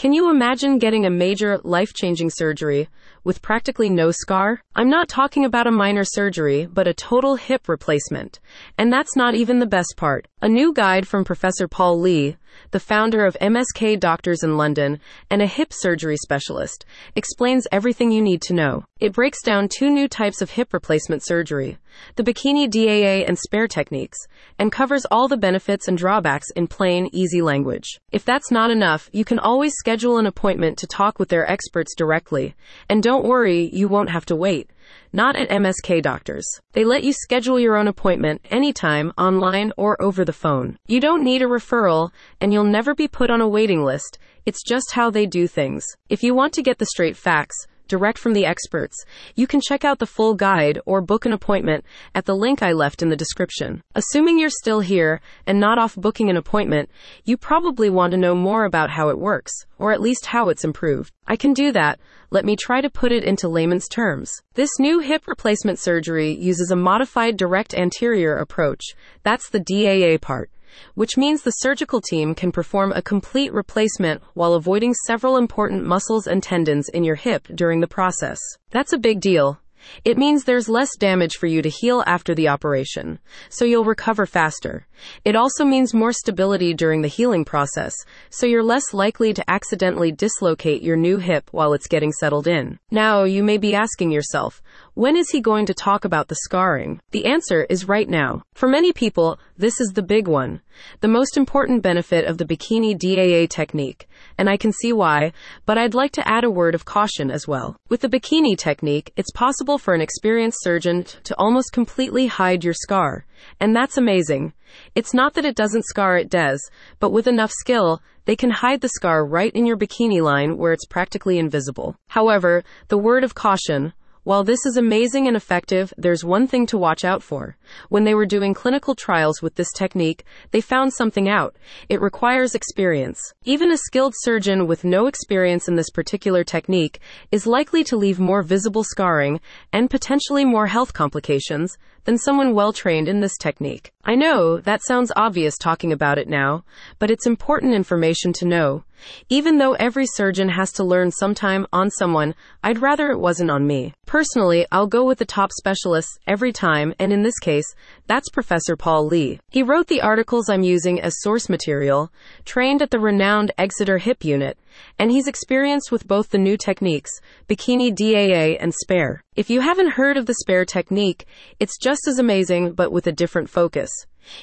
Can you imagine getting a major, life changing surgery with practically no scar? I'm not talking about a minor surgery, but a total hip replacement. And that's not even the best part. A new guide from Professor Paul Lee, the founder of MSK Doctors in London and a hip surgery specialist, explains everything you need to know. It breaks down two new types of hip replacement surgery the bikini DAA and spare techniques, and covers all the benefits and drawbacks in plain, easy language. If that's not enough, you can always schedule an appointment to talk with their experts directly. And don't worry, you won't have to wait. Not at MSK Doctors. They let you schedule your own appointment anytime, online or over the phone. You don't need a referral, and you'll never be put on a waiting list. It's just how they do things. If you want to get the straight facts, direct from the experts. You can check out the full guide or book an appointment at the link I left in the description. Assuming you're still here and not off booking an appointment, you probably want to know more about how it works, or at least how it's improved. I can do that. Let me try to put it into layman's terms. This new hip replacement surgery uses a modified direct anterior approach. That's the DAA part which means the surgical team can perform a complete replacement while avoiding several important muscles and tendons in your hip during the process. That's a big deal. It means there's less damage for you to heal after the operation, so you'll recover faster. It also means more stability during the healing process, so you're less likely to accidentally dislocate your new hip while it's getting settled in. Now, you may be asking yourself, when is he going to talk about the scarring? The answer is right now. For many people, this is the big one. The most important benefit of the bikini DAA technique, and I can see why, but I'd like to add a word of caution as well. With the bikini technique, it's possible for an experienced surgeon to almost completely hide your scar, and that's amazing. It's not that it doesn't scar, it does, but with enough skill, they can hide the scar right in your bikini line where it's practically invisible. However, the word of caution, while this is amazing and effective, there's one thing to watch out for. When they were doing clinical trials with this technique, they found something out. It requires experience. Even a skilled surgeon with no experience in this particular technique is likely to leave more visible scarring and potentially more health complications than someone well trained in this technique. I know that sounds obvious talking about it now, but it's important information to know. Even though every surgeon has to learn sometime on someone, I'd rather it wasn't on me. Personally, I'll go with the top specialists every time, and in this case, that's Professor Paul Lee. He wrote the articles I'm using as source material, trained at the renowned Exeter Hip Unit, and he's experienced with both the new techniques, bikini DAA and spare. If you haven't heard of the spare technique, it's just as amazing but with a different focus.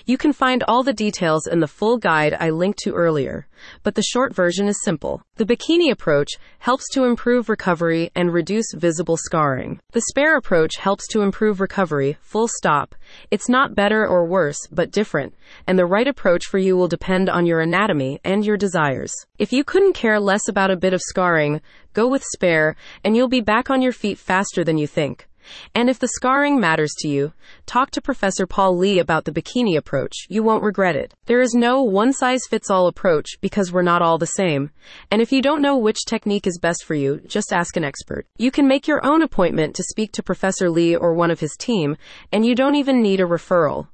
You can find all the details in the full guide I linked to earlier, but the short version is simple. The bikini approach helps to improve recovery and reduce visible scarring. The spare approach helps to improve recovery, full stop. It's not better or worse, but different, and the right approach for you will depend on your anatomy and your desires. If you couldn't care less about a bit of scarring, go with spare, and you'll be back on your feet faster than you think. And if the scarring matters to you, talk to Professor Paul Lee about the bikini approach. You won't regret it. There is no one size fits all approach because we're not all the same. And if you don't know which technique is best for you, just ask an expert. You can make your own appointment to speak to Professor Lee or one of his team, and you don't even need a referral.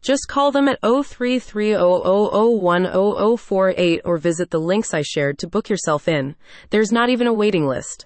Just call them at 0330010048 or visit the links I shared to book yourself in. There's not even a waiting list.